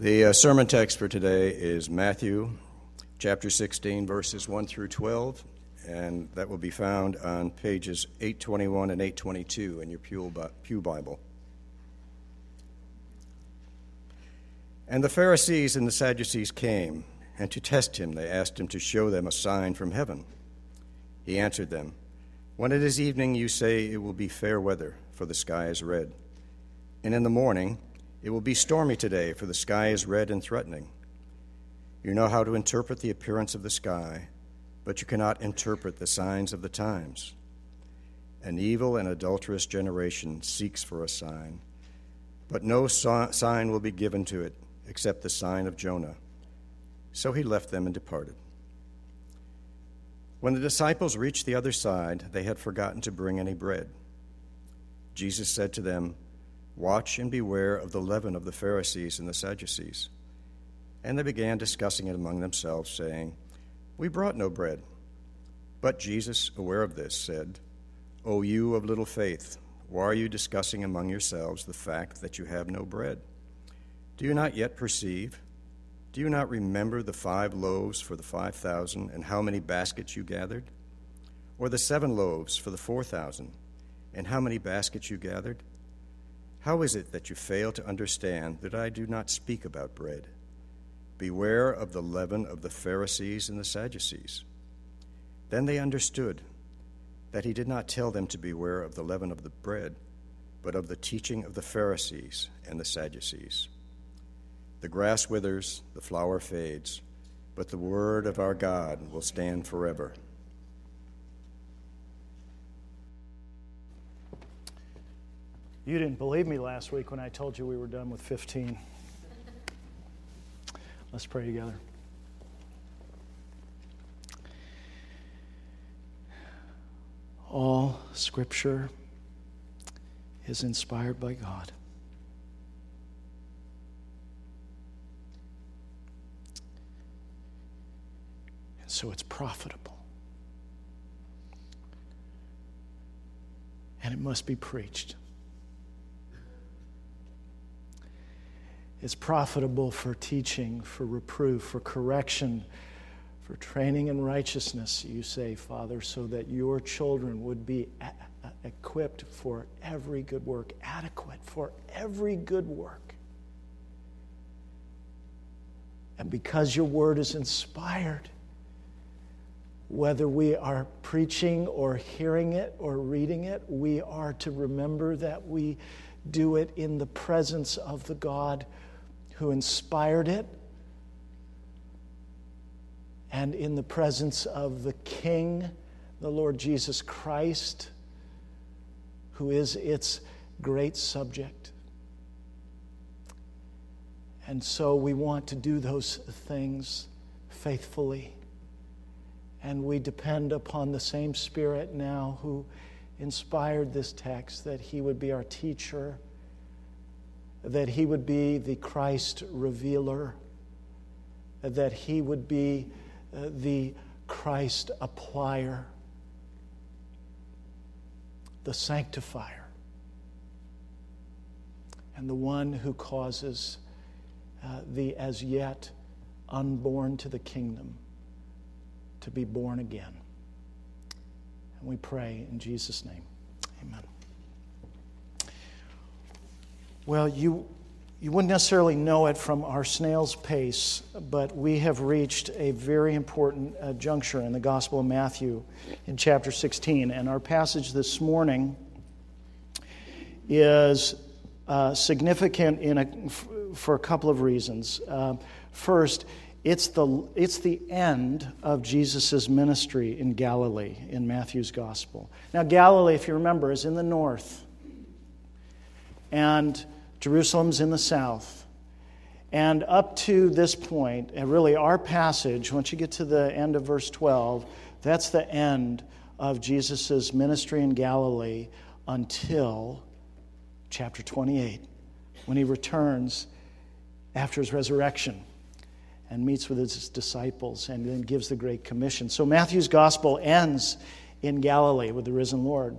The uh, sermon text for today is Matthew chapter 16, verses 1 through 12, and that will be found on pages 821 and 822 in your Pew Bible. And the Pharisees and the Sadducees came, and to test him, they asked him to show them a sign from heaven. He answered them, When it is evening, you say it will be fair weather, for the sky is red. And in the morning, it will be stormy today, for the sky is red and threatening. You know how to interpret the appearance of the sky, but you cannot interpret the signs of the times. An evil and adulterous generation seeks for a sign, but no sign will be given to it except the sign of Jonah. So he left them and departed. When the disciples reached the other side, they had forgotten to bring any bread. Jesus said to them, Watch and beware of the leaven of the Pharisees and the Sadducees. And they began discussing it among themselves, saying, We brought no bread. But Jesus, aware of this, said, O you of little faith, why are you discussing among yourselves the fact that you have no bread? Do you not yet perceive? Do you not remember the five loaves for the five thousand and how many baskets you gathered? Or the seven loaves for the four thousand and how many baskets you gathered? How is it that you fail to understand that I do not speak about bread? Beware of the leaven of the Pharisees and the Sadducees. Then they understood that he did not tell them to beware of the leaven of the bread, but of the teaching of the Pharisees and the Sadducees. The grass withers, the flower fades, but the word of our God will stand forever. You didn't believe me last week when I told you we were done with 15. Let's pray together. All scripture is inspired by God. And so it's profitable. And it must be preached. Is profitable for teaching, for reproof, for correction, for training in righteousness, you say, Father, so that your children would be a- equipped for every good work, adequate for every good work. And because your word is inspired, whether we are preaching or hearing it or reading it, we are to remember that we do it in the presence of the God who inspired it, and in the presence of the King, the Lord Jesus Christ, who is its great subject. And so we want to do those things faithfully. And we depend upon the same Spirit now who inspired this text that He would be our teacher that he would be the Christ revealer, that he would be uh, the Christ applier, the sanctifier, and the one who causes uh, the as yet unborn to the kingdom to be born again. And we pray in Jesus' name. Amen. Well, you, you wouldn't necessarily know it from our snail's pace, but we have reached a very important uh, juncture in the Gospel of Matthew in chapter 16. And our passage this morning is uh, significant in a, f- for a couple of reasons. Uh, first, it's the, it's the end of Jesus' ministry in Galilee in Matthew's Gospel. Now, Galilee, if you remember, is in the north. And Jerusalem's in the south. And up to this point, and really our passage, once you get to the end of verse 12, that's the end of Jesus' ministry in Galilee until chapter 28, when he returns after his resurrection and meets with his disciples and then gives the Great Commission. So Matthew's gospel ends in Galilee with the risen Lord.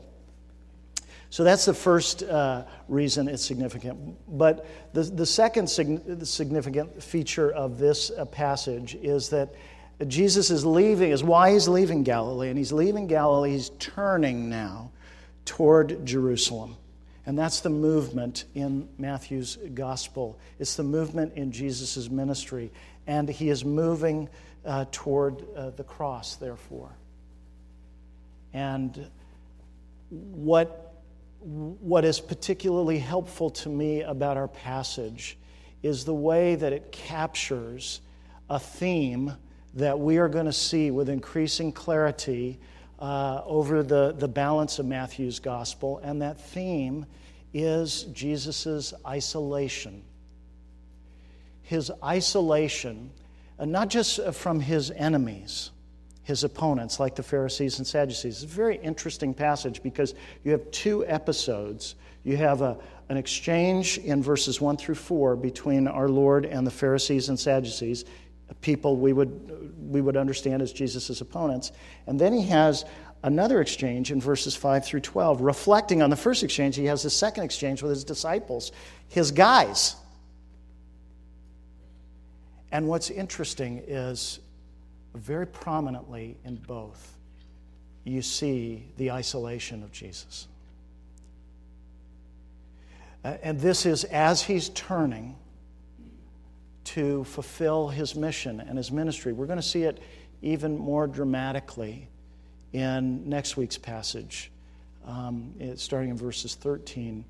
So that's the first uh, reason it's significant. But the, the second sig- significant feature of this uh, passage is that Jesus is leaving, is why he's leaving Galilee. And he's leaving Galilee, he's turning now toward Jerusalem. And that's the movement in Matthew's gospel. It's the movement in Jesus' ministry. And he is moving uh, toward uh, the cross, therefore. And what what is particularly helpful to me about our passage is the way that it captures a theme that we are going to see with increasing clarity uh, over the, the balance of Matthew's gospel. And that theme is Jesus' isolation. His isolation, uh, not just from his enemies his opponents, like the Pharisees and Sadducees. It's a very interesting passage because you have two episodes. You have a, an exchange in verses 1 through 4 between our Lord and the Pharisees and Sadducees, people we would, we would understand as Jesus' opponents. And then he has another exchange in verses 5 through 12. Reflecting on the first exchange, he has the second exchange with his disciples, his guys. And what's interesting is very prominently in both, you see the isolation of Jesus. Uh, and this is as he's turning to fulfill his mission and his ministry. We're going to see it even more dramatically in next week's passage, um, starting in verses 13,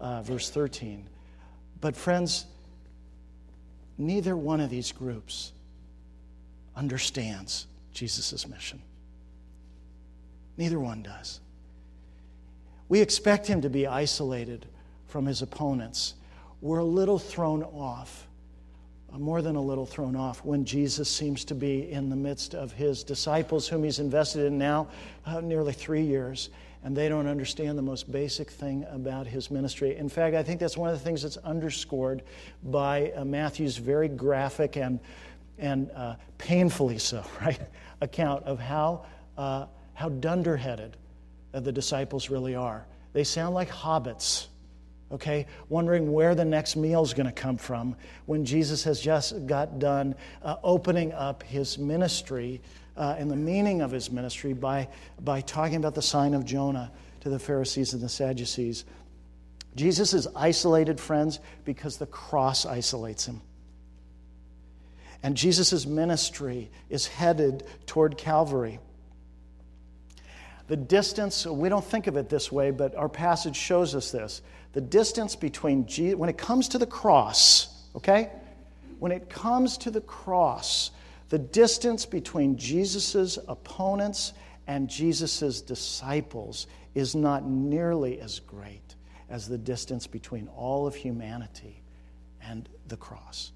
uh, verse 13. But, friends, neither one of these groups understands Jesus' mission. Neither one does. We expect him to be isolated from his opponents. We're a little thrown off, uh, more than a little thrown off, when Jesus seems to be in the midst of his disciples, whom he's invested in now uh, nearly three years, and they don't understand the most basic thing about his ministry. In fact, I think that's one of the things that's underscored by uh, Matthew's very graphic and and uh, painfully so, right, account of how, uh, how dunderheaded uh, the disciples really are. They sound like hobbits, okay, wondering where the next meal is going to come from when Jesus has just got done uh, opening up his ministry uh, and the meaning of his ministry by, by talking about the sign of Jonah to the Pharisees and the Sadducees. Jesus is isolated, friends, because the cross isolates him. And Jesus' ministry is headed toward Calvary. The distance, we don't think of it this way, but our passage shows us this. The distance between, Jesus, when it comes to the cross, okay? When it comes to the cross, the distance between Jesus' opponents and Jesus' disciples is not nearly as great as the distance between all of humanity and the cross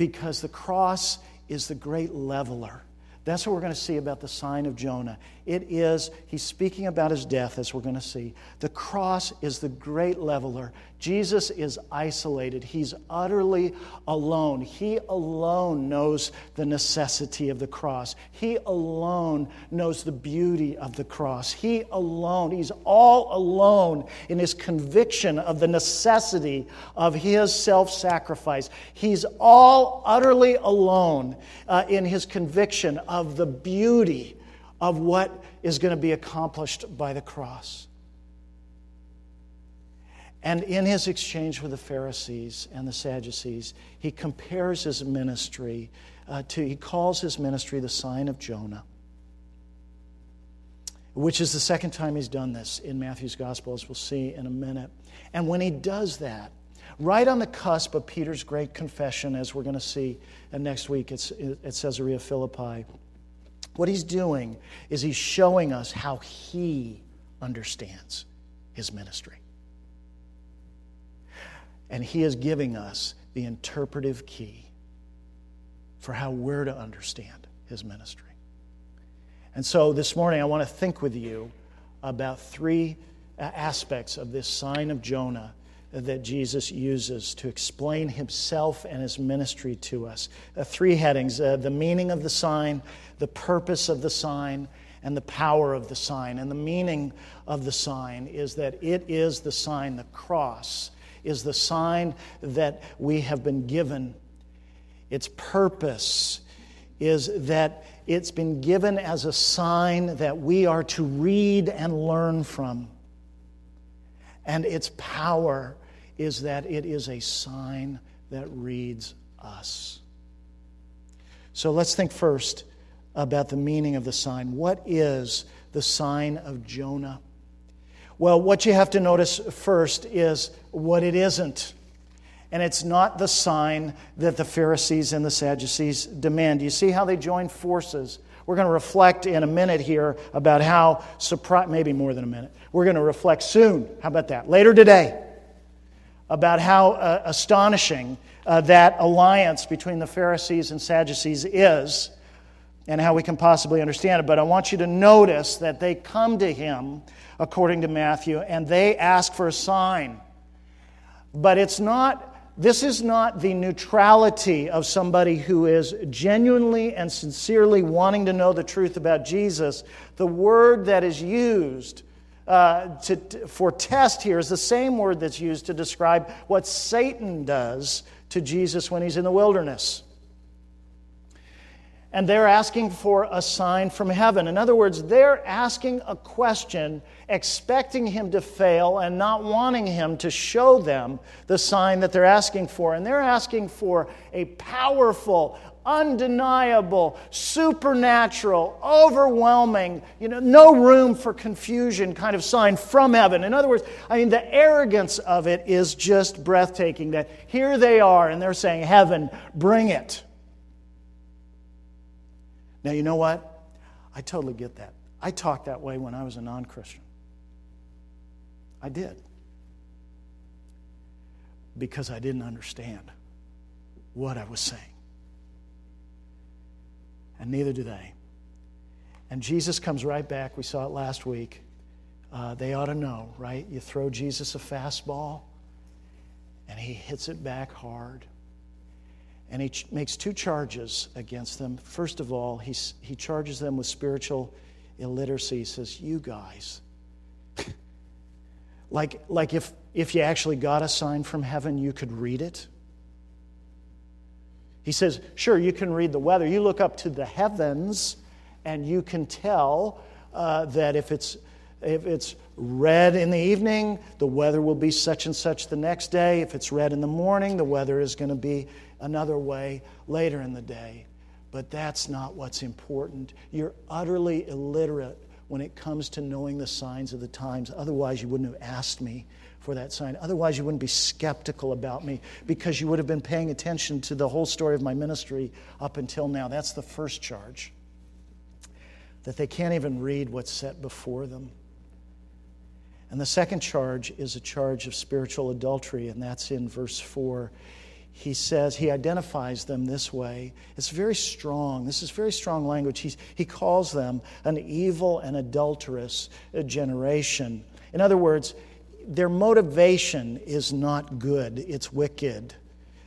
because the cross is the great leveler. That's what we're going to see about the sign of Jonah. It is, he's speaking about his death, as we're going to see. The cross is the great leveler. Jesus is isolated. He's utterly alone. He alone knows the necessity of the cross. He alone knows the beauty of the cross. He alone, he's all alone in his conviction of the necessity of his self sacrifice. He's all utterly alone uh, in his conviction of the beauty of what is going to be accomplished by the cross. And in his exchange with the Pharisees and the Sadducees, he compares his ministry uh, to, he calls his ministry the sign of Jonah, which is the second time he's done this in Matthew's gospel, as we'll see in a minute. And when he does that, right on the cusp of Peter's great confession, as we're going to see uh, next week at, at Caesarea Philippi, what he's doing is he's showing us how he understands his ministry. And he is giving us the interpretive key for how we're to understand his ministry. And so this morning, I want to think with you about three aspects of this sign of Jonah that Jesus uses to explain himself and his ministry to us. Uh, three headings uh, the meaning of the sign, the purpose of the sign, and the power of the sign. And the meaning of the sign is that it is the sign, the cross is the sign that we have been given. Its purpose is that it's been given as a sign that we are to read and learn from. And its power is that it is a sign that reads us. So let's think first about the meaning of the sign. What is the sign of Jonah? Well, what you have to notice first is what it isn't. And it's not the sign that the Pharisees and the Sadducees demand. You see how they join forces? We're going to reflect in a minute here about how maybe more than a minute. We're going to reflect soon. How about that? Later today, about how uh, astonishing uh, that alliance between the Pharisees and Sadducees is and how we can possibly understand it. But I want you to notice that they come to him, according to Matthew, and they ask for a sign. But it's not this is not the neutrality of somebody who is genuinely and sincerely wanting to know the truth about Jesus. The word that is used uh, to, for test here is the same word that's used to describe what Satan does to Jesus when he's in the wilderness and they're asking for a sign from heaven. In other words, they're asking a question, expecting him to fail and not wanting him to show them the sign that they're asking for. And they're asking for a powerful, undeniable, supernatural, overwhelming, you know, no room for confusion kind of sign from heaven. In other words, I mean, the arrogance of it is just breathtaking that here they are and they're saying, Heaven, bring it. Now, you know what? I totally get that. I talked that way when I was a non Christian. I did. Because I didn't understand what I was saying. And neither do they. And Jesus comes right back. We saw it last week. Uh, they ought to know, right? You throw Jesus a fastball, and he hits it back hard. And he ch- makes two charges against them. First of all, he's, he charges them with spiritual illiteracy. He says, You guys, like, like if, if you actually got a sign from heaven, you could read it. He says, Sure, you can read the weather. You look up to the heavens and you can tell uh, that if it's, if it's red in the evening, the weather will be such and such the next day. If it's red in the morning, the weather is going to be another way later in the day. But that's not what's important. You're utterly illiterate when it comes to knowing the signs of the times. Otherwise, you wouldn't have asked me for that sign. Otherwise, you wouldn't be skeptical about me because you would have been paying attention to the whole story of my ministry up until now. That's the first charge. That they can't even read what's set before them. And the second charge is a charge of spiritual adultery, and that's in verse 4 he says, he identifies them this way. It's very strong. This is very strong language. He's, he calls them an evil and adulterous generation. In other words, their motivation is not good, it's wicked.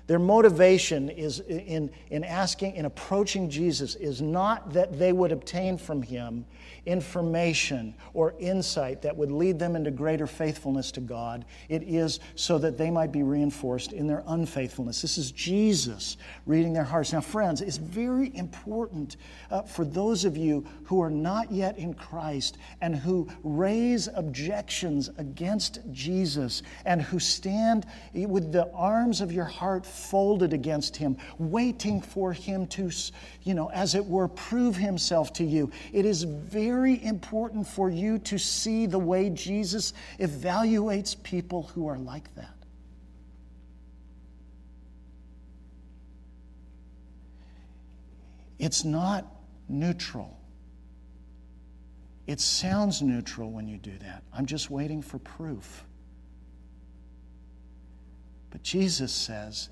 Their motivation is in, in asking, in approaching Jesus, is not that they would obtain from him information or insight that would lead them into greater faithfulness to God. It is so that they might be reinforced in their unfaithfulness. This is Jesus reading their hearts. Now, friends, it's very important uh, for those of you who are not yet in Christ and who raise objections against Jesus and who stand with the arms of your heart folded against Him, waiting for Him to, you know, as it were, prove Himself to you. It is very very important for you to see the way Jesus evaluates people who are like that. It's not neutral. It sounds neutral when you do that. I'm just waiting for proof. But Jesus says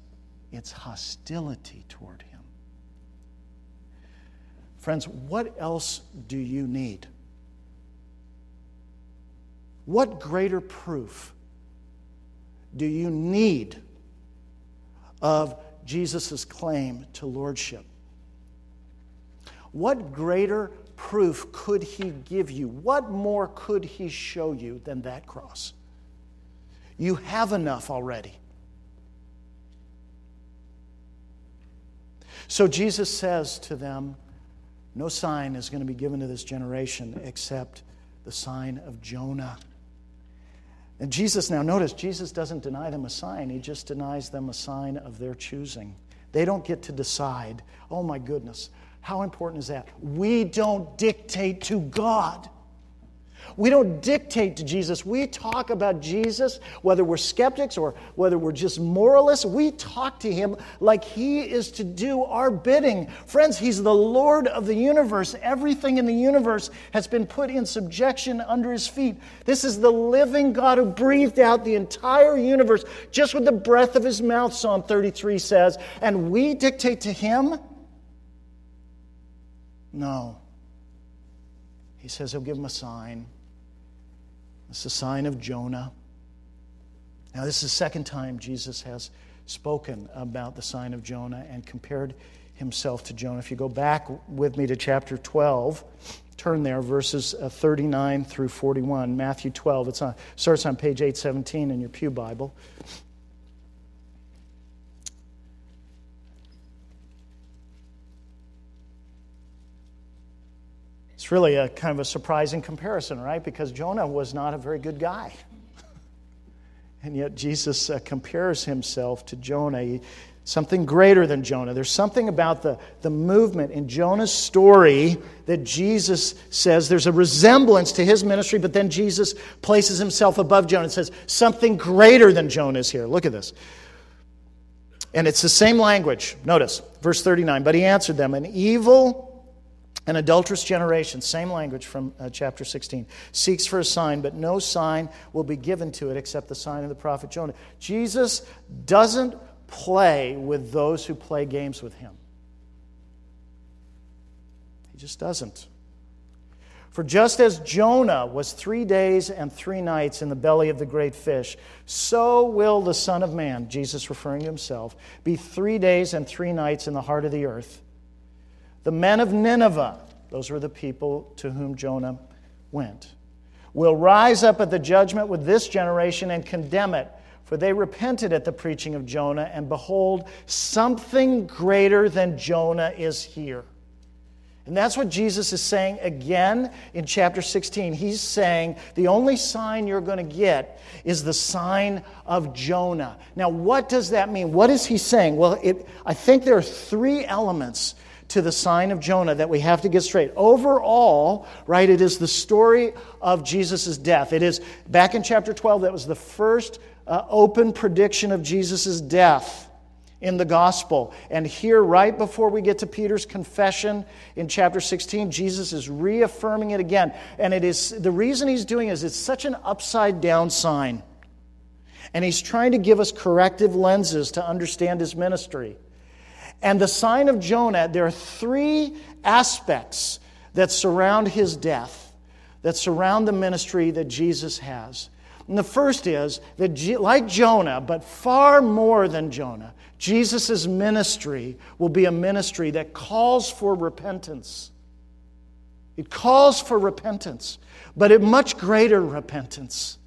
it's hostility toward him. Friends, what else do you need? What greater proof do you need of Jesus' claim to lordship? What greater proof could he give you? What more could he show you than that cross? You have enough already. So Jesus says to them, No sign is going to be given to this generation except the sign of Jonah. And Jesus, now notice, Jesus doesn't deny them a sign, he just denies them a sign of their choosing. They don't get to decide. Oh my goodness, how important is that? We don't dictate to God. We don't dictate to Jesus. We talk about Jesus, whether we're skeptics or whether we're just moralists. We talk to him like he is to do our bidding. Friends, he's the Lord of the universe. Everything in the universe has been put in subjection under his feet. This is the living God who breathed out the entire universe just with the breath of his mouth, Psalm 33 says. And we dictate to him? No. He says he'll give him a sign. It's the sign of Jonah. Now, this is the second time Jesus has spoken about the sign of Jonah and compared himself to Jonah. If you go back with me to chapter 12, turn there, verses uh, 39 through 41, Matthew 12. It starts on page 817 in your Pew Bible. Really a kind of a surprising comparison, right? Because Jonah was not a very good guy. and yet Jesus uh, compares himself to Jonah, he, something greater than Jonah. There's something about the, the movement in Jonah's story that Jesus says there's a resemblance to his ministry, but then Jesus places himself above Jonah and says, something greater than Jonah is here. Look at this. And it's the same language. Notice, verse 39. But he answered them, An evil an adulterous generation, same language from uh, chapter 16, seeks for a sign, but no sign will be given to it except the sign of the prophet Jonah. Jesus doesn't play with those who play games with him. He just doesn't. For just as Jonah was three days and three nights in the belly of the great fish, so will the Son of Man, Jesus referring to himself, be three days and three nights in the heart of the earth. The men of Nineveh, those were the people to whom Jonah went, will rise up at the judgment with this generation and condemn it. For they repented at the preaching of Jonah, and behold, something greater than Jonah is here. And that's what Jesus is saying again in chapter 16. He's saying the only sign you're going to get is the sign of Jonah. Now, what does that mean? What is he saying? Well, it, I think there are three elements to the sign of Jonah that we have to get straight. Overall, right, it is the story of Jesus' death. It is, back in chapter 12, that was the first uh, open prediction of Jesus' death in the gospel. And here, right before we get to Peter's confession in chapter 16, Jesus is reaffirming it again. And it is the reason he's doing it is it's such an upside down sign. And he's trying to give us corrective lenses to understand his ministry. And the sign of Jonah, there are three aspects that surround his death, that surround the ministry that Jesus has. And the first is that, like Jonah, but far more than Jonah, Jesus' ministry will be a ministry that calls for repentance. It calls for repentance, but a much greater repentance.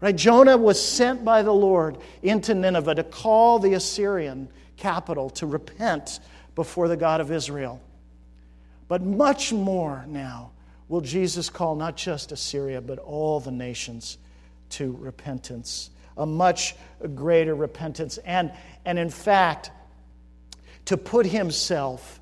Right? Jonah was sent by the Lord into Nineveh to call the Assyrian capital to repent before the God of Israel. But much more now will Jesus call not just Assyria, but all the nations to repentance, a much greater repentance. And, and in fact, to put himself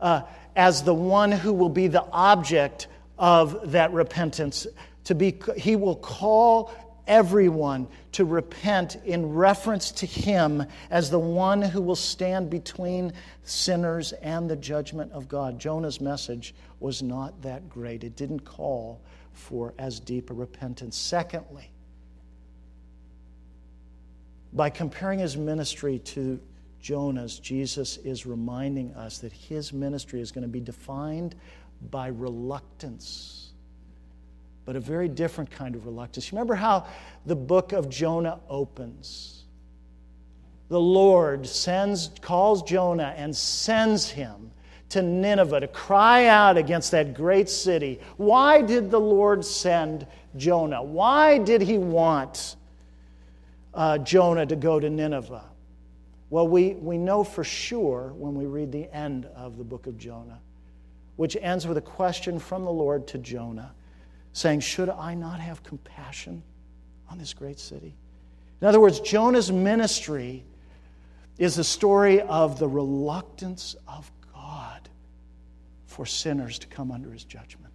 uh, as the one who will be the object of that repentance. To be, he will call everyone to repent in reference to him as the one who will stand between sinners and the judgment of God. Jonah's message was not that great, it didn't call for as deep a repentance. Secondly, by comparing his ministry to Jonah's, Jesus is reminding us that his ministry is going to be defined by reluctance but a very different kind of reluctance. Remember how the book of Jonah opens? The Lord sends, calls Jonah and sends him to Nineveh to cry out against that great city. Why did the Lord send Jonah? Why did he want uh, Jonah to go to Nineveh? Well, we, we know for sure when we read the end of the book of Jonah, which ends with a question from the Lord to Jonah, saying, Should I not have compassion on this great city? In other words, Jonah's ministry is the story of the reluctance of God for sinners to come under his judgment.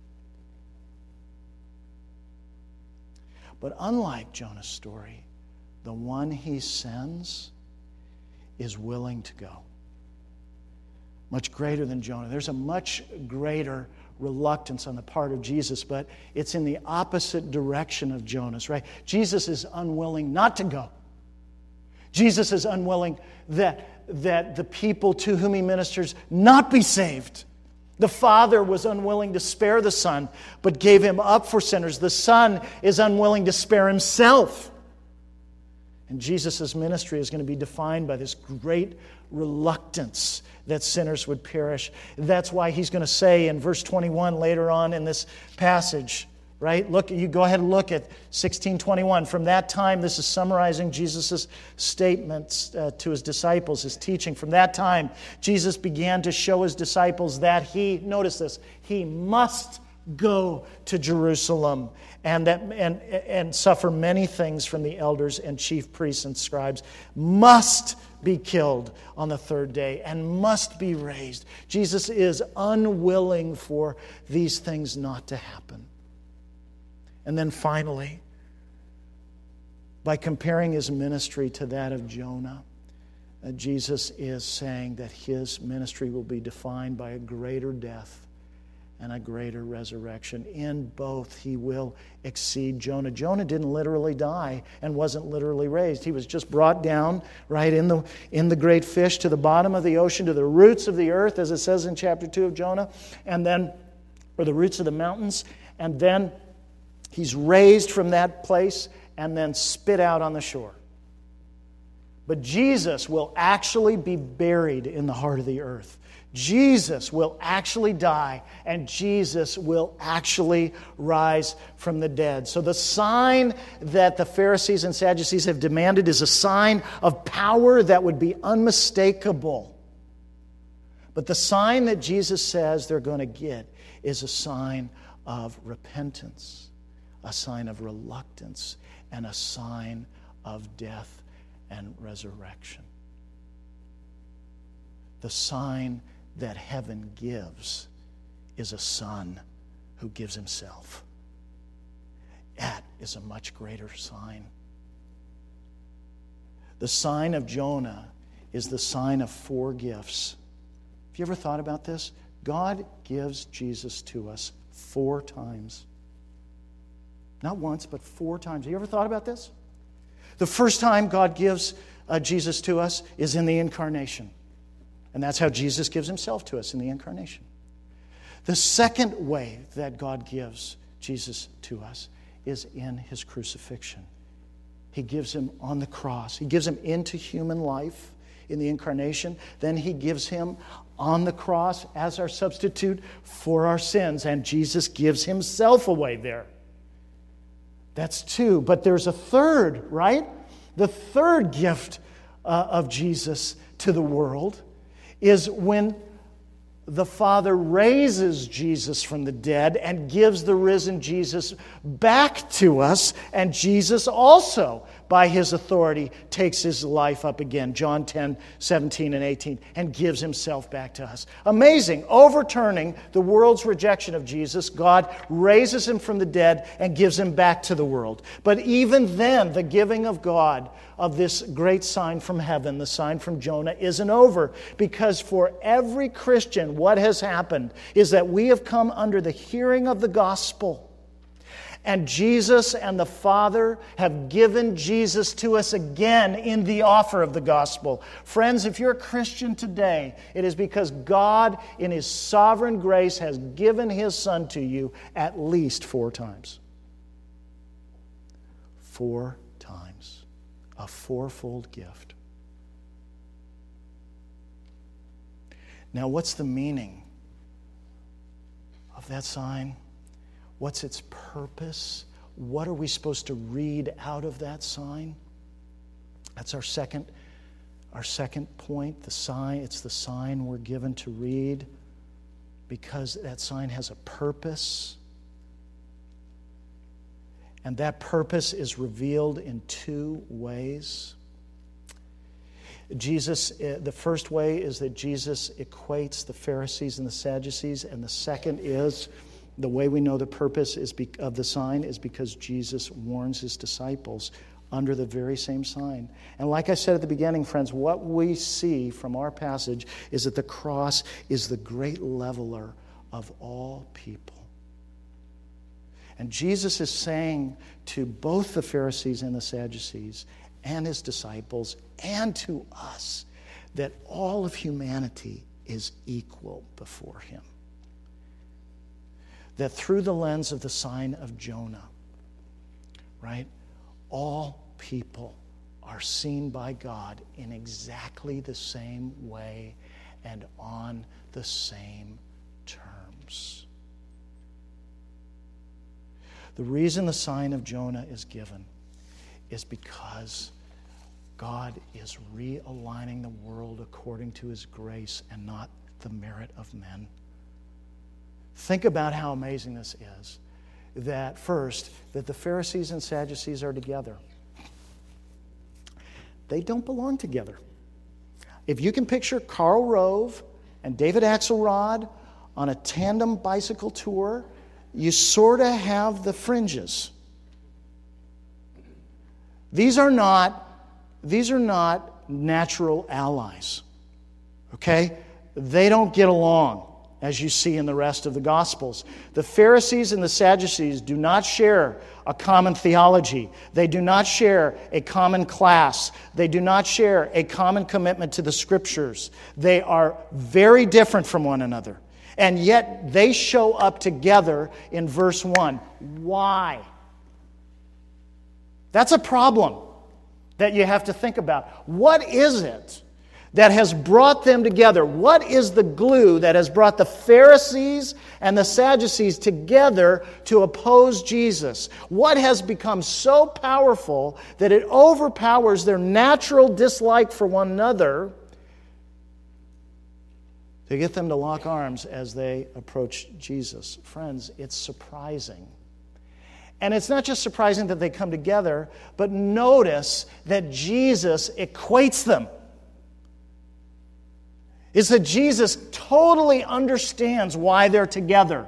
But unlike Jonah's story, the one he sends is willing to go. Much greater than Jonah. There's a much greater reluctance on the part of Jesus, but it's in the opposite direction of Jonah's, right? Jesus is unwilling not to go. Jesus is unwilling that, that the people to whom he ministers not be saved. The Father was unwilling to spare the Son, but gave him up for sinners. The Son is unwilling to spare himself. And Jesus' ministry is going to be defined by this great reluctance that sinners would perish. That's why he's going to say in verse 21 later on in this passage, right? Look, you go ahead and look at 1621. From that time, this is summarizing Jesus' statements uh, to his disciples, his teaching. From that time, Jesus began to show his disciples that he, notice this, he must go to Jerusalem and, that, and, and suffer many things from the elders and chief priests and scribes, must be killed on the third day and must be raised. Jesus is unwilling for these things not to happen. And then finally, by comparing his ministry to that of Jonah, uh, Jesus is saying that his ministry will be defined by a greater death and a greater resurrection. In both, he will exceed Jonah. Jonah didn't literally die and wasn't literally raised. He was just brought down right in the, in the great fish to the bottom of the ocean, to the roots of the earth, as it says in chapter 2 of Jonah, and then, or the roots of the mountains, and then he's raised from that place and then spit out on the shore. But Jesus will actually be buried in the heart of the earth. Jesus will actually die and Jesus will actually rise from the dead. So, the sign that the Pharisees and Sadducees have demanded is a sign of power that would be unmistakable. But the sign that Jesus says they're going to get is a sign of repentance, a sign of reluctance, and a sign of death and resurrection. The sign that heaven gives is a son who gives himself. That is a much greater sign. The sign of Jonah is the sign of four gifts. Have you ever thought about this? God gives Jesus to us four times. Not once, but four times. Have you ever thought about this? The first time God gives uh, Jesus to us is in the incarnation. And that's how Jesus gives himself to us in the incarnation. The second way that God gives Jesus to us is in his crucifixion. He gives him on the cross, he gives him into human life in the incarnation. Then he gives him on the cross as our substitute for our sins, and Jesus gives himself away there. That's two. But there's a third, right? The third gift uh, of Jesus to the world is when the Father raises Jesus from the dead and gives the risen Jesus back to us, and Jesus also by his authority, takes his life up again. John 10, 17, and 18, and gives himself back to us. Amazing. Overturning the world's rejection of Jesus, God raises him from the dead and gives him back to the world. But even then, the giving of God of this great sign from heaven, the sign from Jonah, isn't over. Because for every Christian, what has happened is that we have come under the hearing of the gospel. And Jesus and the Father have given Jesus to us again in the offer of the gospel. Friends, if you're a Christian today, it is because God, in His sovereign grace, has given His Son to you at least four times. Four times. A fourfold gift. Now, what's the meaning of that sign? What's its purpose? What are we supposed to read out of that sign? That's our second, our second point. The sign, it's the sign we're given to read because that sign has a purpose. And that purpose is revealed in two ways. Jesus, eh, the first way is that Jesus equates the Pharisees and the Sadducees, and the second is the way we know the purpose is of the sign is because Jesus warns his disciples under the very same sign. And like I said at the beginning, friends, what we see from our passage is that the cross is the great leveler of all people. And Jesus is saying to both the Pharisees and the Sadducees and his disciples and to us that all of humanity is equal before him. That through the lens of the sign of Jonah, right, all people are seen by God in exactly the same way and on the same terms. The reason the sign of Jonah is given is because God is realigning the world according to his grace and not the merit of men. Think about how amazing this is. That first, that the Pharisees and Sadducees are together. They don't belong together. If you can picture Karl Rove and David Axelrod on a tandem bicycle tour, you sort of have the fringes. These are not these are not natural allies. Okay? They don't get along, as you see in the rest of the Gospels. The Pharisees and the Sadducees do not share a common theology, they do not share a common class, they do not share a common commitment to the Scriptures. They are very different from one another. And yet they show up together in verse 1. Why? That's a problem that you have to think about. What is it that has brought them together? What is the glue that has brought the Pharisees and the Sadducees together to oppose Jesus? What has become so powerful that it overpowers their natural dislike for one another? To get them to lock arms as they approach Jesus. Friends, it's surprising and it's not just surprising that they come together, but notice that Jesus equates them. Is that Jesus totally understands why they're together.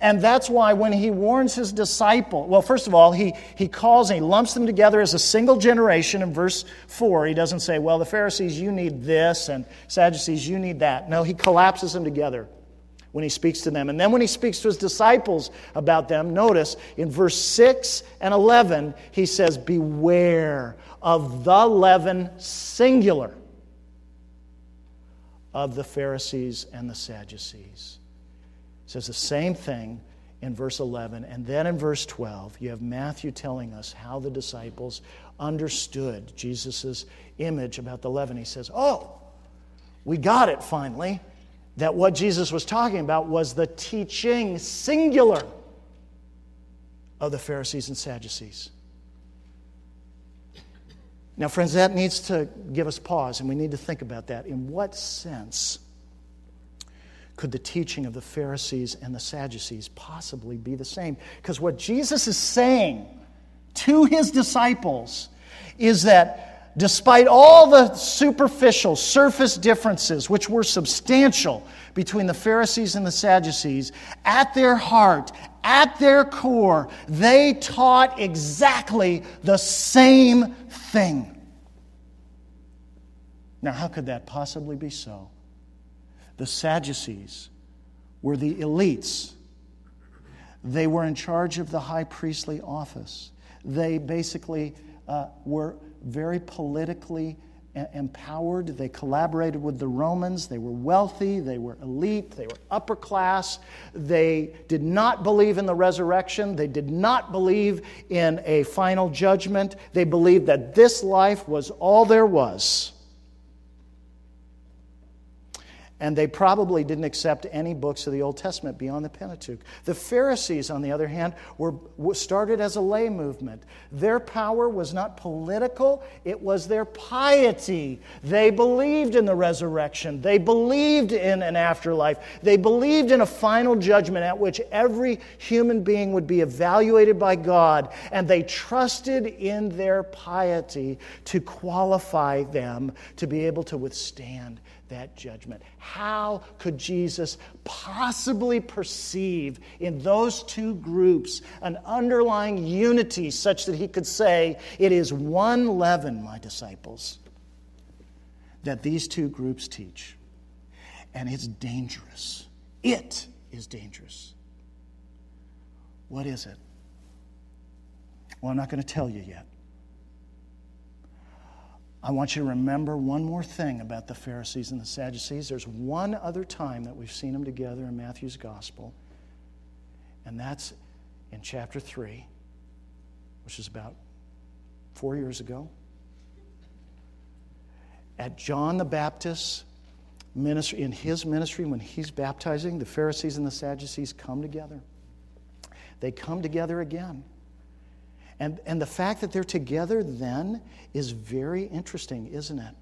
And that's why when he warns his disciple, well, first of all, he, he calls and he lumps them together as a single generation in verse 4. He doesn't say, well, the Pharisees, you need this, and Sadducees, you need that. No, he collapses them together when he speaks to them. And then when he speaks to his disciples about them, notice in verse 6 and 11, he says, Beware of the leaven, singular, of the Pharisees and the Sadducees. He says the same thing in verse 11. And then in verse 12, you have Matthew telling us how the disciples understood Jesus' image about the leaven. He says, Oh, we got it finally that what Jesus was talking about was the teaching, singular, of the Pharisees and Sadducees. Now, friends, that needs to give us pause, and we need to think about that. In what sense could the teaching of the Pharisees and the Sadducees possibly be the same? Because what Jesus is saying to his disciples is that despite all the superficial, surface differences, which were substantial between the Pharisees and the Sadducees, at their heart, at their core, they taught exactly the same thing. Now, how could that possibly be so? The Sadducees were the elites. They were in charge of the high priestly office. They basically uh, were very politically empowered. They collaborated with the Romans. They were wealthy. They were elite. They were upper class. They did not believe in the resurrection. They did not believe in a final judgment. They believed that this life was all there was. And they probably didn't accept any books of the Old Testament beyond the Pentateuch. The Pharisees, on the other hand, were, started as a lay movement. Their power was not political, it was their piety. They believed in the resurrection, they believed in an afterlife, they believed in a final judgment at which every human being would be evaluated by God, and they trusted in their piety to qualify them to be able to withstand that judgment. How could Jesus possibly perceive in those two groups an underlying unity such that he could say, It is one leaven, my disciples, that these two groups teach? And it's dangerous. It is dangerous. What is it? Well, I'm not going to tell you yet. I want you to remember one more thing about the Pharisees and the Sadducees. There's one other time that we've seen them together in Matthew's gospel, and that's in chapter 3, which is about four years ago. At John the Baptist's ministry, in his ministry, when he's baptizing, the Pharisees and the Sadducees come together. They come together again. And, and the fact that they're together then is very interesting, isn't it?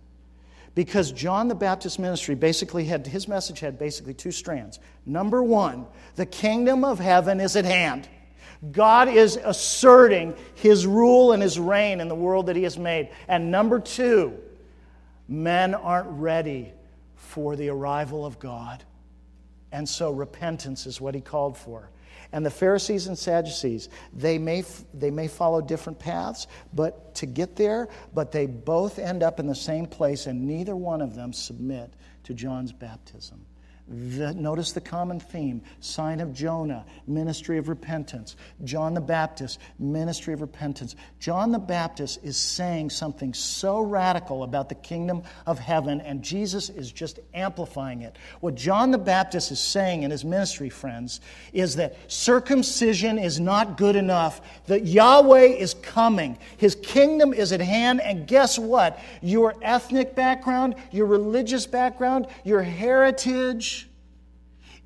Because John the Baptist ministry basically had, his message had basically two strands. Number one, the kingdom of heaven is at hand. God is asserting his rule and his reign in the world that he has made. And number two, men aren't ready for the arrival of God. And so repentance is what he called for. And the Pharisees and Sadducees, they may, they may follow different paths but to get there, but they both end up in the same place, and neither one of them submit to John's baptism. The, notice the common theme sign of Jonah, ministry of repentance. John the Baptist, ministry of repentance. John the Baptist is saying something so radical about the kingdom of heaven, and Jesus is just amplifying it. What John the Baptist is saying in his ministry, friends, is that circumcision is not good enough, that Yahweh is coming, his kingdom is at hand, and guess what? Your ethnic background, your religious background, your heritage,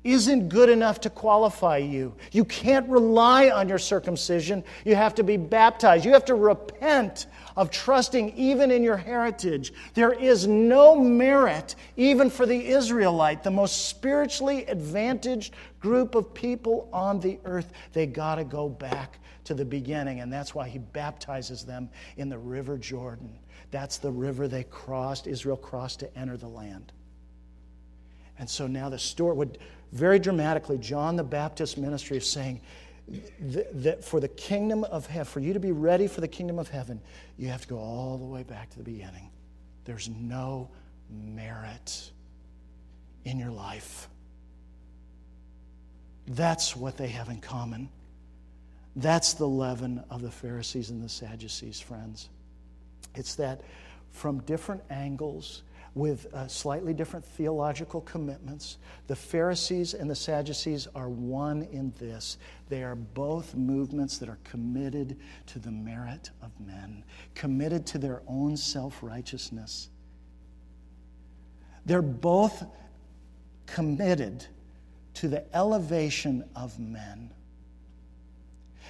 isn't good enough to qualify you. You can't rely on your circumcision. You have to be baptized. You have to repent of trusting even in your heritage. There is no merit, even for the Israelite, the most spiritually advantaged group of people on the earth. They got to go back to the beginning, and that's why he baptizes them in the River Jordan. That's the river they crossed, Israel crossed to enter the land. And so now the story would very dramatically, John the Baptist ministry is saying that for the kingdom of heaven, for you to be ready for the kingdom of heaven, you have to go all the way back to the beginning. There's no merit in your life. That's what they have in common. That's the leaven of the Pharisees and the Sadducees, friends. It's that from different angles, with uh, slightly different theological commitments. The Pharisees and the Sadducees are one in this. They are both movements that are committed to the merit of men, committed to their own self righteousness. They're both committed to the elevation of men,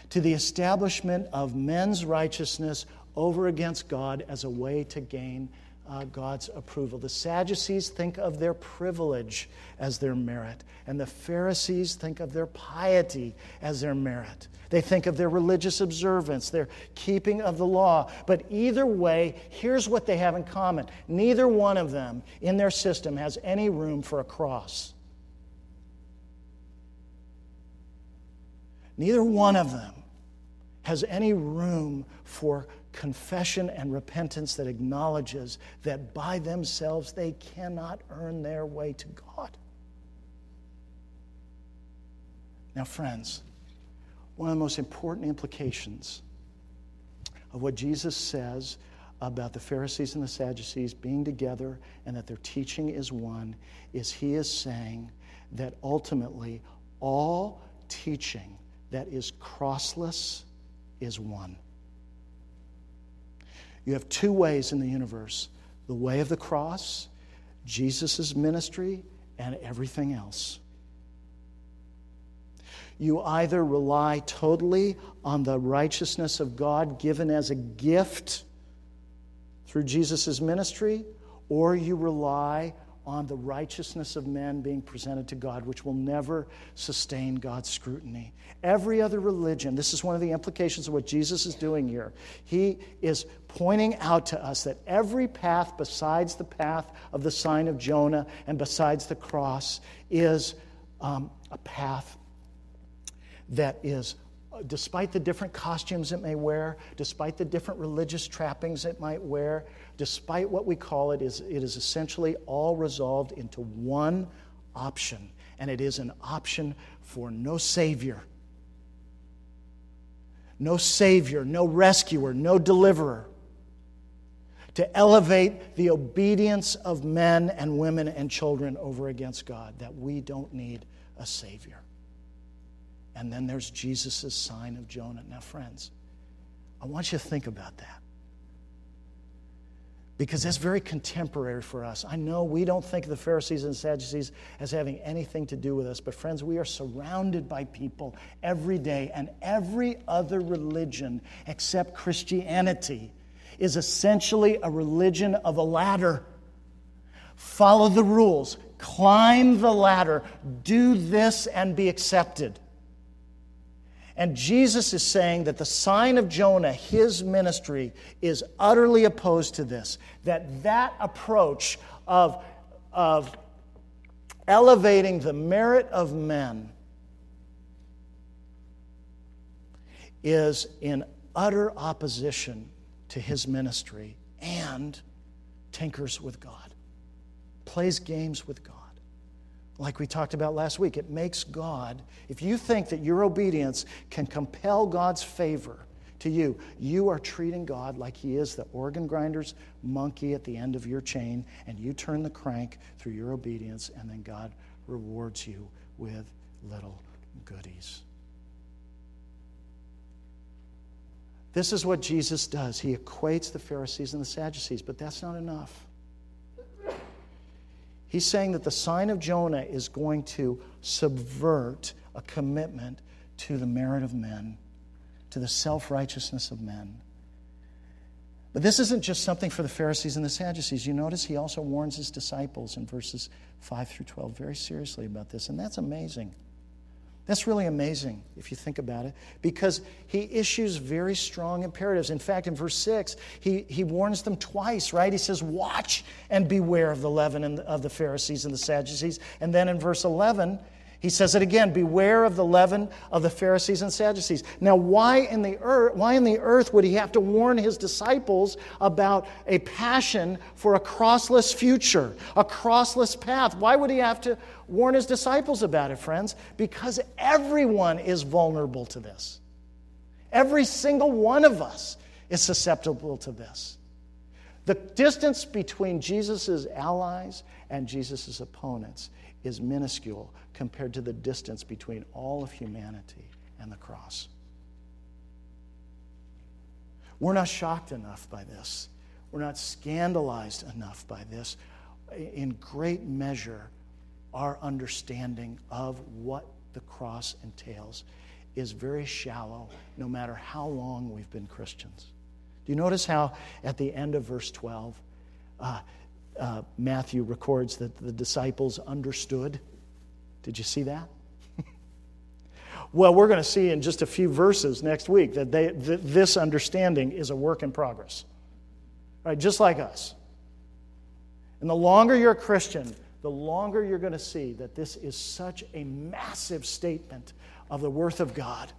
to the establishment of men's righteousness over against God as a way to gain uh, God's approval. The Sadducees think of their privilege as their merit, and the Pharisees think of their piety as their merit. They think of their religious observance, their keeping of the law. But either way, here's what they have in common neither one of them in their system has any room for a cross. Neither one of them has any room for confession and repentance that acknowledges that by themselves they cannot earn their way to God. Now, friends, one of the most important implications of what Jesus says about the Pharisees and the Sadducees being together and that their teaching is one is he is saying that ultimately all teaching that is crossless is one. You have two ways in the universe the way of the cross, Jesus' ministry, and everything else. You either rely totally on the righteousness of God given as a gift through Jesus' ministry, or you rely on the righteousness of men being presented to God, which will never sustain God's scrutiny. Every other religion, this is one of the implications of what Jesus is doing here. He is pointing out to us that every path besides the path of the sign of Jonah and besides the cross is um, a path that is despite the different costumes it may wear, despite the different religious trappings it might wear, despite what we call it, is, it is essentially all resolved into one option, and it is an option for no Savior. No Savior, no rescuer, no deliverer. To elevate the obedience of men and women and children over against God, that we don't need a Savior. And then there's Jesus' sign of Jonah. Now, friends, I want you to think about that. Because that's very contemporary for us. I know we don't think of the Pharisees and Sadducees as having anything to do with us, but friends, we are surrounded by people every day, and every other religion except Christianity is essentially a religion of a ladder. Follow the rules, climb the ladder, do this and be accepted. And Jesus is saying that the sign of Jonah, his ministry, is utterly opposed to this. That that approach of, of elevating the merit of men is in utter opposition to his ministry and tinkers with God, plays games with God like we talked about last week. It makes God, if you think that your obedience can compel God's favor to you, you are treating God like He is the organ grinder's monkey at the end of your chain, and you turn the crank through your obedience, and then God rewards you with little goodies. This is what Jesus does. He equates the Pharisees and the Sadducees, but that's not enough. He's saying that the sign of Jonah is going to subvert a commitment to the merit of men, to the self righteousness of men. But this isn't just something for the Pharisees and the Sadducees. You notice he also warns his disciples in verses 5 through 12 very seriously about this, and that's amazing. That's really amazing if you think about it, because he issues very strong imperatives. In fact, in verse 6, he, he warns them twice, right? He says, Watch and beware of the leaven and of the Pharisees and the Sadducees. And then in verse 11, he says it again beware of the leaven of the Pharisees and Sadducees. Now, why in, the earth, why in the earth would he have to warn his disciples about a passion for a crossless future, a crossless path? Why would he have to warn his disciples about it, friends? Because everyone is vulnerable to this. Every single one of us is susceptible to this. The distance between Jesus' allies and Jesus' opponents is minuscule compared to the distance between all of humanity and the cross. We're not shocked enough by this. We're not scandalized enough by this. In great measure, our understanding of what the cross entails is very shallow, no matter how long we've been Christians. Do you notice how at the end of verse 12, uh, uh, Matthew records that the disciples understood. Did you see that? well, we're going to see in just a few verses next week that, they, that this understanding is a work in progress. Right, just like us. And the longer you're a Christian, the longer you're going to see that this is such a massive statement of the worth of God.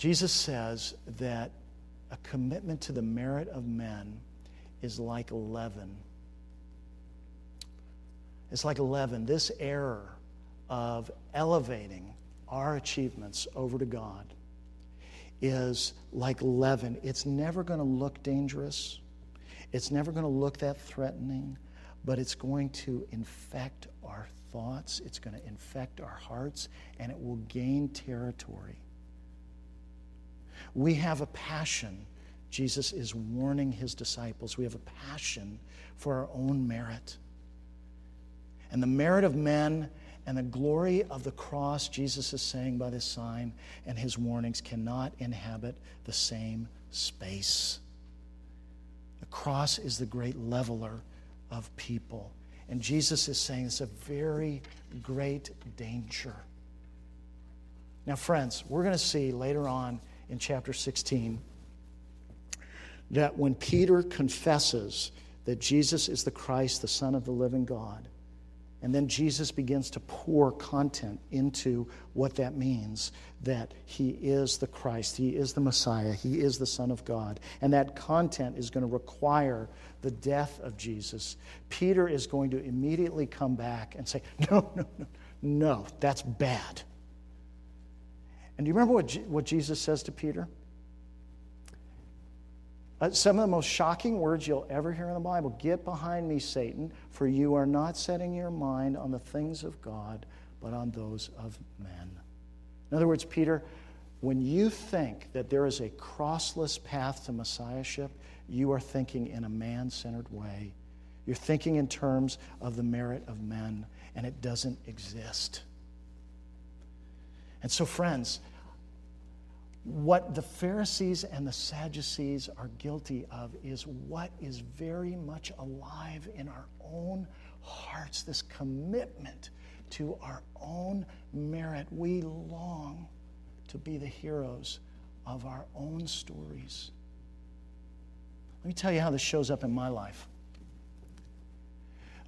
Jesus says that a commitment to the merit of men is like leaven. It's like leaven. This error of elevating our achievements over to God is like leaven. It's never going to look dangerous, it's never going to look that threatening, but it's going to infect our thoughts, it's going to infect our hearts, and it will gain territory we have a passion Jesus is warning his disciples. We have a passion for our own merit. And the merit of men and the glory of the cross, Jesus is saying by this sign and his warnings, cannot inhabit the same space. The cross is the great leveler of people. And Jesus is saying it's a very great danger. Now, friends, we're going to see later on in chapter 16 that when Peter confesses that Jesus is the Christ, the Son of the living God, and then Jesus begins to pour content into what that means that he is the Christ, he is the Messiah, he is the Son of God. And that content is going to require the death of Jesus. Peter is going to immediately come back and say, No, no, no, no, that's bad. And do you remember what, what Jesus says to Peter? Uh, some of the most shocking words you'll ever hear in the Bible Get behind me, Satan, for you are not setting your mind on the things of God, but on those of men. In other words, Peter, when you think that there is a crossless path to messiahship, you are thinking in a man centered way. You're thinking in terms of the merit of men, and it doesn't exist. And so, friends, what the Pharisees and the Sadducees are guilty of is what is very much alive in our own hearts this commitment to our own merit. We long to be the heroes of our own stories. Let me tell you how this shows up in my life.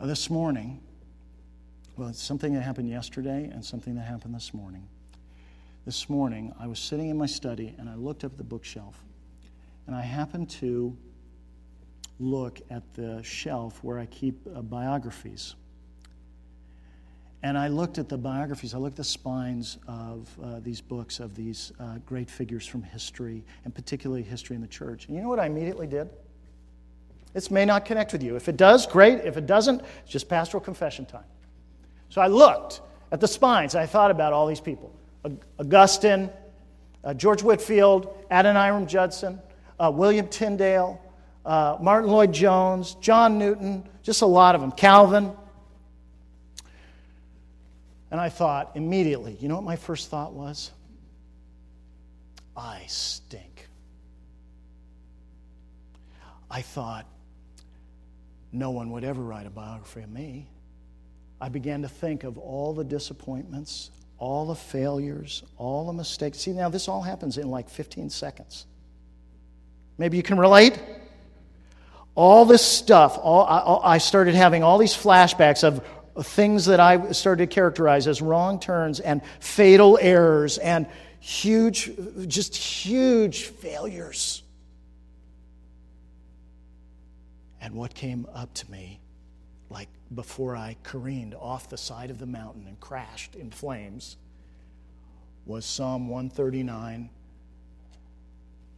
Uh, this morning, well, it's something that happened yesterday and something that happened this morning this morning, I was sitting in my study and I looked up the bookshelf. And I happened to look at the shelf where I keep uh, biographies. And I looked at the biographies, I looked at the spines of uh, these books of these uh, great figures from history, and particularly history in the church. And you know what I immediately did? This may not connect with you. If it does, great. If it doesn't, it's just pastoral confession time. So I looked at the spines, I thought about all these people. Augustine, uh, George Whitefield, Adoniram Judson, uh, William Tyndale, uh, Martyn Lloyd-Jones, John Newton, just a lot of them, Calvin. And I thought immediately, you know what my first thought was? I stink. I thought, no one would ever write a biography of me. I began to think of all the disappointments, all the failures, all the mistakes. See, now this all happens in like 15 seconds. Maybe you can relate? All this stuff, all, I, I started having all these flashbacks of things that I started to characterize as wrong turns and fatal errors and huge, just huge failures. And what came up to me before I careened off the side of the mountain and crashed in flames, was Psalm 139,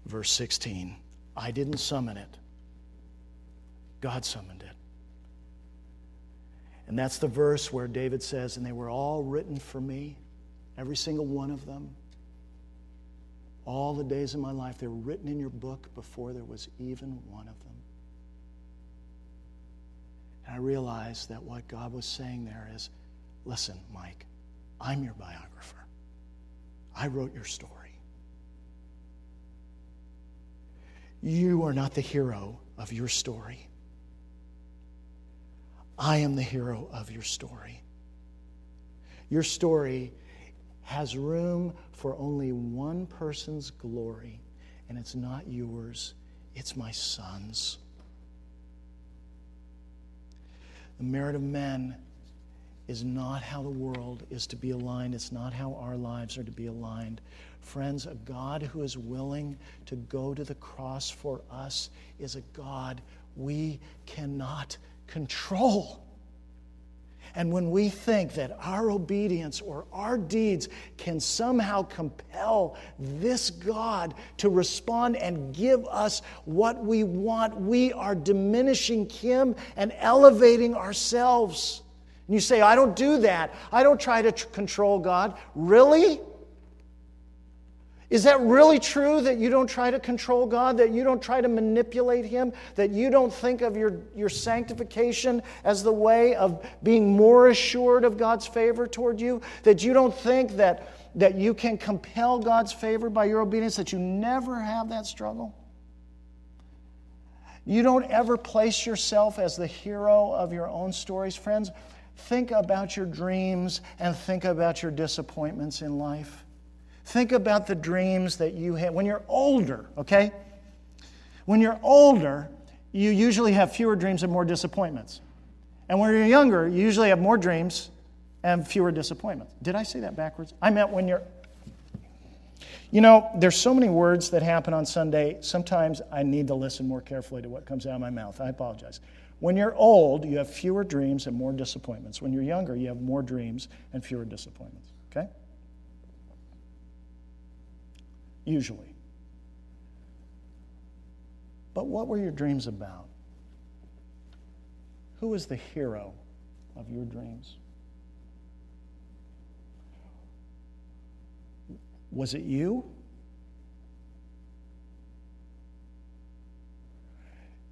verse 16. I didn't summon it, God summoned it. And that's the verse where David says, And they were all written for me, every single one of them. All the days of my life, they were written in your book before there was even one of them. And I realized that what God was saying there is listen, Mike, I'm your biographer. I wrote your story. You are not the hero of your story. I am the hero of your story. Your story has room for only one person's glory, and it's not yours, it's my son's. The merit of men is not how the world is to be aligned. It's not how our lives are to be aligned. Friends, a God who is willing to go to the cross for us is a God we cannot control. And when we think that our obedience or our deeds can somehow compel this God to respond and give us what we want, we are diminishing Him and elevating ourselves. And you say, I don't do that. I don't try to tr- control God. Really? Is that really true that you don't try to control God, that you don't try to manipulate Him, that you don't think of your, your sanctification as the way of being more assured of God's favor toward you, that you don't think that, that you can compel God's favor by your obedience, that you never have that struggle? You don't ever place yourself as the hero of your own stories, friends. Think about your dreams and think about your disappointments in life. Think about the dreams that you had when you're older, okay? When you're older, you usually have fewer dreams and more disappointments. And when you're younger, you usually have more dreams and fewer disappointments. Did I say that backwards? I meant when you're. You know, there's so many words that happen on Sunday. Sometimes I need to listen more carefully to what comes out of my mouth. I apologize. When you're old, you have fewer dreams and more disappointments. When you're younger, you have more dreams and fewer disappointments. Okay? Usually. But what were your dreams about? Who was the hero of your dreams? Was it you?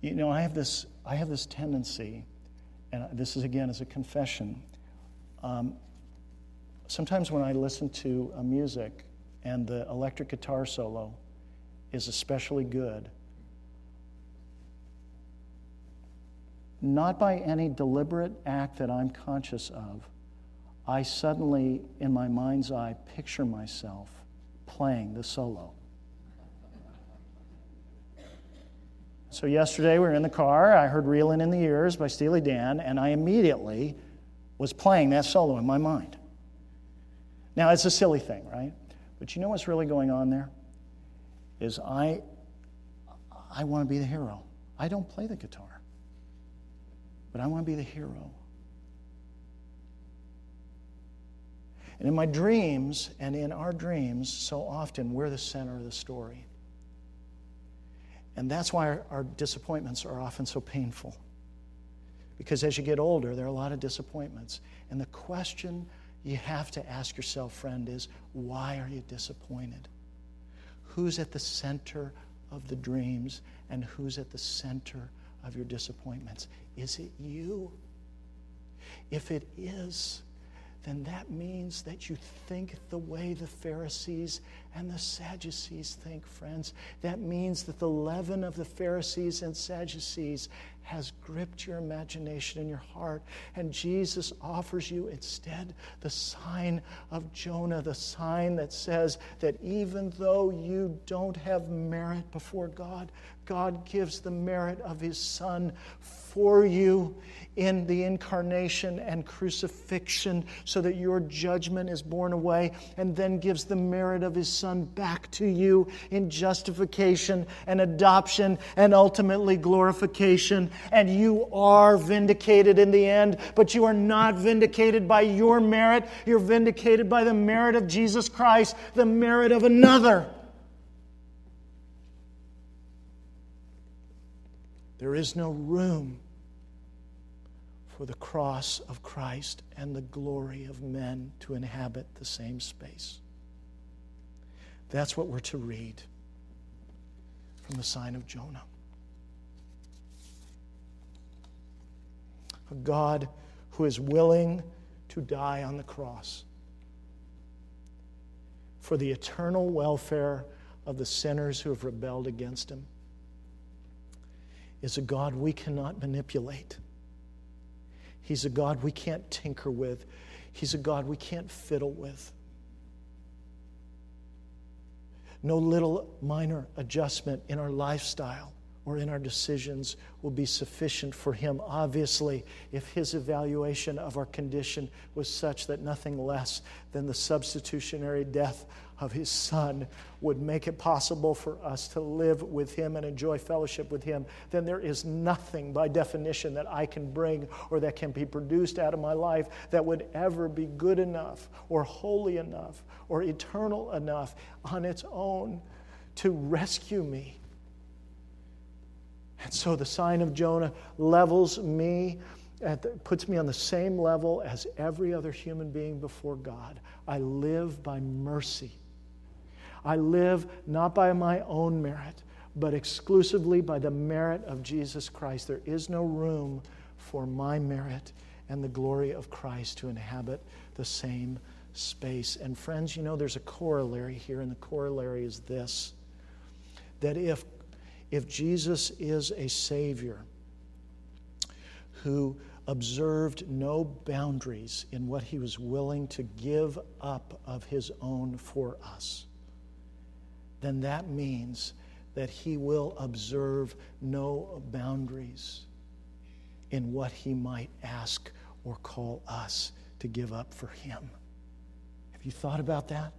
You know, I have this, I have this tendency, and this is again as a confession. Um, sometimes when I listen to a music, and the electric guitar solo is especially good. Not by any deliberate act that I'm conscious of, I suddenly, in my mind's eye, picture myself playing the solo. So, yesterday we were in the car. I heard Reelin' in the Years by Steely Dan, and I immediately was playing that solo in my mind. Now, it's a silly thing, right? But you know what's really going on there? Is I, I want to be the hero. I don't play the guitar, but I want to be the hero. And in my dreams and in our dreams, so often we're the center of the story. And that's why our, our, disappointments are often so painful. Because as you get older, there are a lot of disappointments. And the question you have to ask yourself, friend, is why are you disappointed? Who's at the center of the dreams and who's at the center of your disappointments? Is it you? If it is, then that means that you think the way the Pharisees and the Sadducees think, friends. That means that the leaven of the Pharisees and Sadducees has gripped your imagination and your heart. And Jesus offers you instead the sign of Jonah, the sign that says that even though you don't have merit before God, God gives the merit of His Son for you in the incarnation and crucifixion so that your judgment is borne away, and then gives the merit of His Son back to you in justification and adoption and ultimately glorification. And you are vindicated in the end, but you are not vindicated by your merit. You're vindicated by the merit of Jesus Christ, the merit of another. There is no room for the cross of Christ and the glory of men to inhabit the same space. That's what we're to read from the sign of Jonah. A God who is willing to die on the cross for the eternal welfare of the sinners who have rebelled against him is a God we cannot manipulate. He's a God we can't tinker with. He's a God we can't fiddle with. No little minor adjustment in our lifestyle or in our decisions will be sufficient for him, obviously, if his evaluation of our condition was such that nothing less than the substitutionary death of his son would make it possible for us to live with him and enjoy fellowship with him, then there is nothing by definition that I can bring or that can be produced out of my life that would ever be good enough or holy enough or eternal enough on its own to rescue me. And so the sign of Jonah levels me the, puts me on the same level as every other human being before God. I live by mercy. I live not by my own merit, but exclusively by the merit of Jesus Christ. There is no room for my merit and the glory of Christ to inhabit the same space. And friends, you know, there's a corollary here, and the corollary is this that if, if Jesus is a Savior who observed no boundaries in what he was willing to give up of his own for us, then that means that he will observe no boundaries in what he might ask or call us to give up for him. Have you thought about that?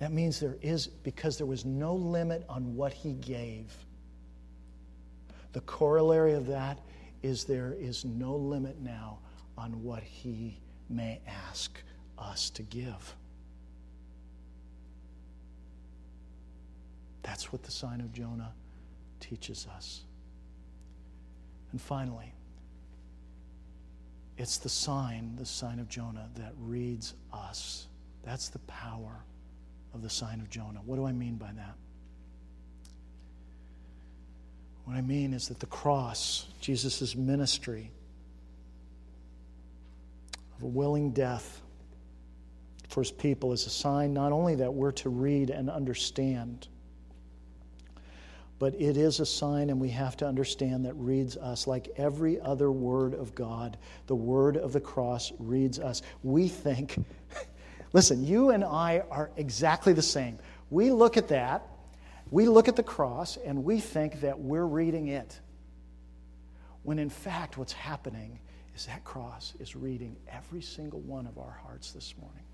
That means there is, because there was no limit on what he gave. The corollary of that is there is no limit now on what he may ask us to give. That's what the sign of Jonah teaches us. And finally, it's the sign, the sign of Jonah, that reads us. That's the power of the sign of Jonah. What do I mean by that? What I mean is that the cross, Jesus' ministry of a willing death for his people, is a sign not only that we're to read and understand but it is a sign, and we have to understand that reads us like every other word of God. The word of the cross reads us. We think, listen, you and I are exactly the same. We look at that, we look at the cross, and we think that we're reading it. When in fact, what's happening is that cross is reading every single one of our hearts this morning.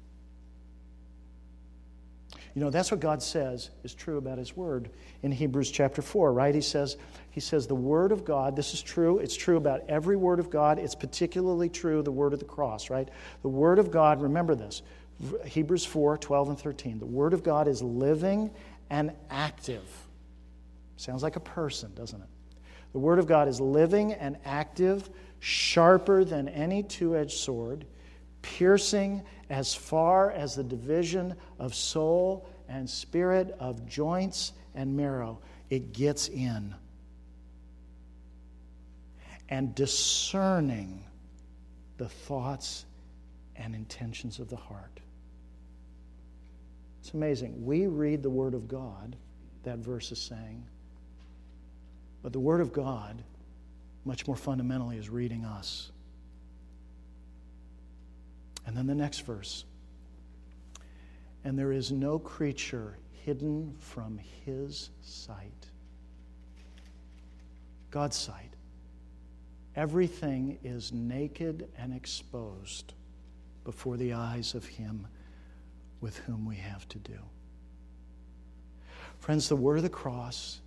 You know, that's what God says is true about His Word in Hebrews chapter 4, right? He says, he says, the Word of God, this is true. It's true about every Word of God. It's particularly true, the Word of the cross, right? The Word of God, remember this Hebrews 4 12 and 13. The Word of God is living and active. Sounds like a person, doesn't it? The Word of God is living and active, sharper than any two edged sword piercing as far as the division of soul and spirit, of joints and marrow. It gets in. And discerning the thoughts and intentions of the heart. It's amazing. We read the Word of God, that verse is saying, but the Word of God, much more fundamentally, is reading us. And then the next verse. And there is no creature hidden from his sight. God's sight. Everything is naked and exposed before the eyes of him with whom we have to do. Friends, the word of the cross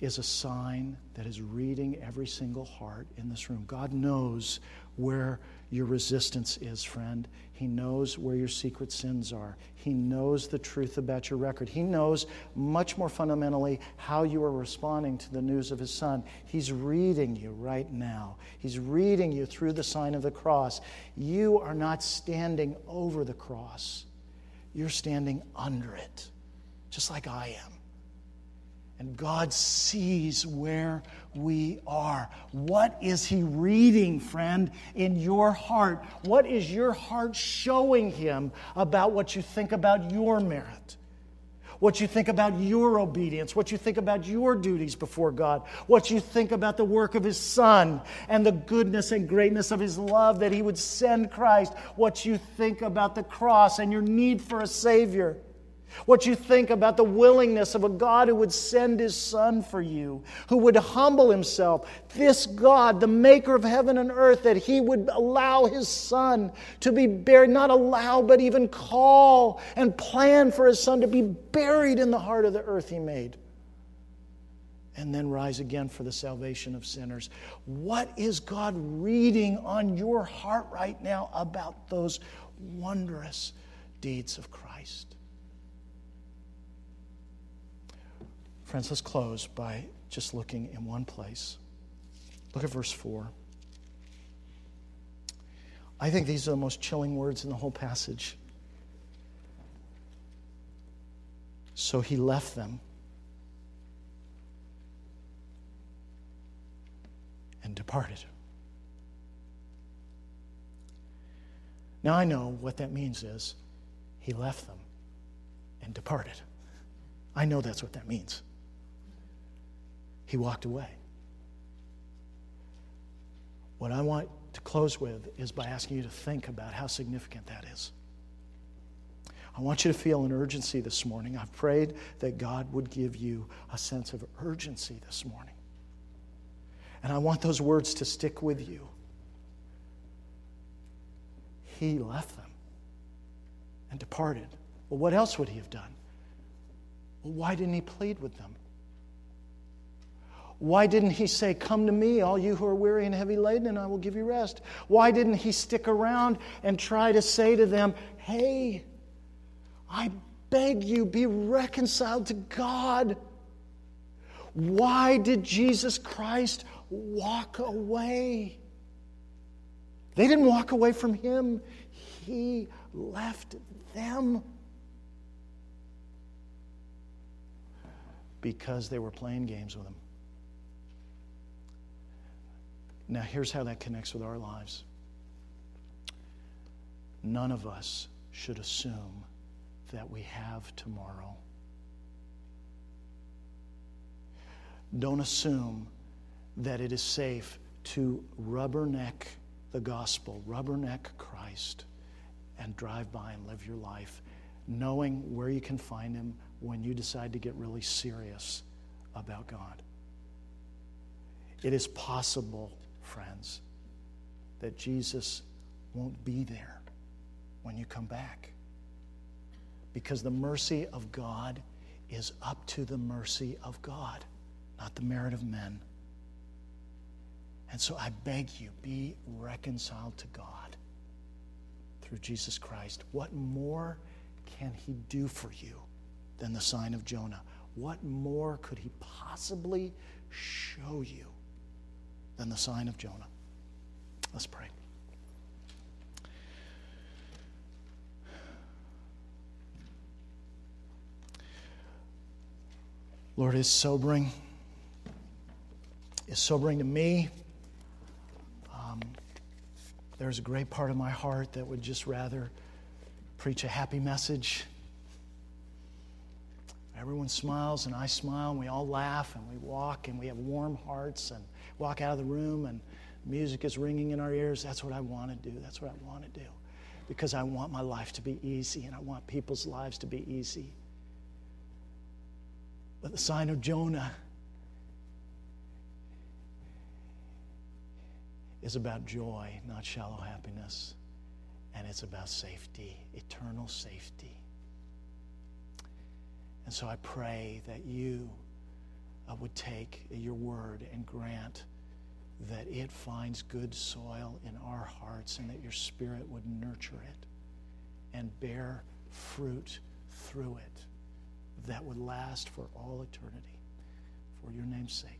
is a sign that is reading every single heart in this room. God knows where your resistance is, friend. He knows where your secret sins are. He knows the truth about your record. He knows, much more fundamentally, how you are responding to the news of His Son. He's reading you right now. He's reading you through the sign of the cross. You are not standing over the cross, you're standing under it, just like I am. And God sees where we are. What is He reading, friend, in your heart? What is your heart showing Him about what you think about your merit? What you think about your obedience, what you think about your duties before God, what you think about the work of His Son and the goodness and greatness of His love that He would send Christ, what you think about the cross and your need for a Savior. What you think about the willingness of a God who would send his Son for you, who would humble himself. This God, the maker of heaven and earth, that he would allow his Son to be buried, not allow, but even call and plan for his Son to be buried in the heart of the earth he made. And then rise again for the salvation of sinners. What is God reading on your heart right now about those wondrous deeds of Christ? Friends, let's close by just looking in one place. Look at verse 4. I think these are the most chilling words in the whole passage. So he left them and departed. Now I know what that means is he left them and departed. I know that's what that means. He walked away. What I want to close with is by asking you to think about how significant that is. I want you to feel an urgency this morning. I've prayed that God would give you a sense of urgency this morning. And I want those words to stick with you. He left them and departed. Well, what else would he have done? Well, why didn't he plead with them? Why didn't he say, Come to me, all you who are weary and heavy laden, and I will give you rest? Why didn't he stick around and try to say to them, Hey, I beg you, be reconciled to God? Why did Jesus Christ walk away? They didn't walk away from him, he left them. Because they were playing games with him. Now, here's how that connects with our lives. None of us should assume that we have tomorrow. Don't assume that it is safe to rubberneck the gospel, rubberneck Christ, and drive by and live your life knowing where you can find Him when you decide to get really serious about God. It is possible, friends, that Jesus won't be there when you come back. Because the mercy of God is up to the mercy of God, not the merit of men. And so I beg you, be reconciled to God through Jesus Christ. What more can He do for you than the sign of Jonah? What more could He possibly show you than the sign of Jonah? Let's pray. Lord, it's sobering. It's sobering to me. Um, there's a great part of my heart that would just rather preach a happy message. Everyone smiles and I smile and we all laugh and we walk and we have warm hearts and walk out of the room and music is ringing in our ears. That's what I want to do. That's what I want to do. Because I want my life to be easy and I want people's lives to be easy. But the sign of Jonah is about joy, not shallow happiness. And it's about safety, eternal safety. And so I pray that you uh, would take your word and grant that it finds good soil in our hearts and that your spirit would nurture it and bear fruit through it that would last for all eternity. For your name's sake.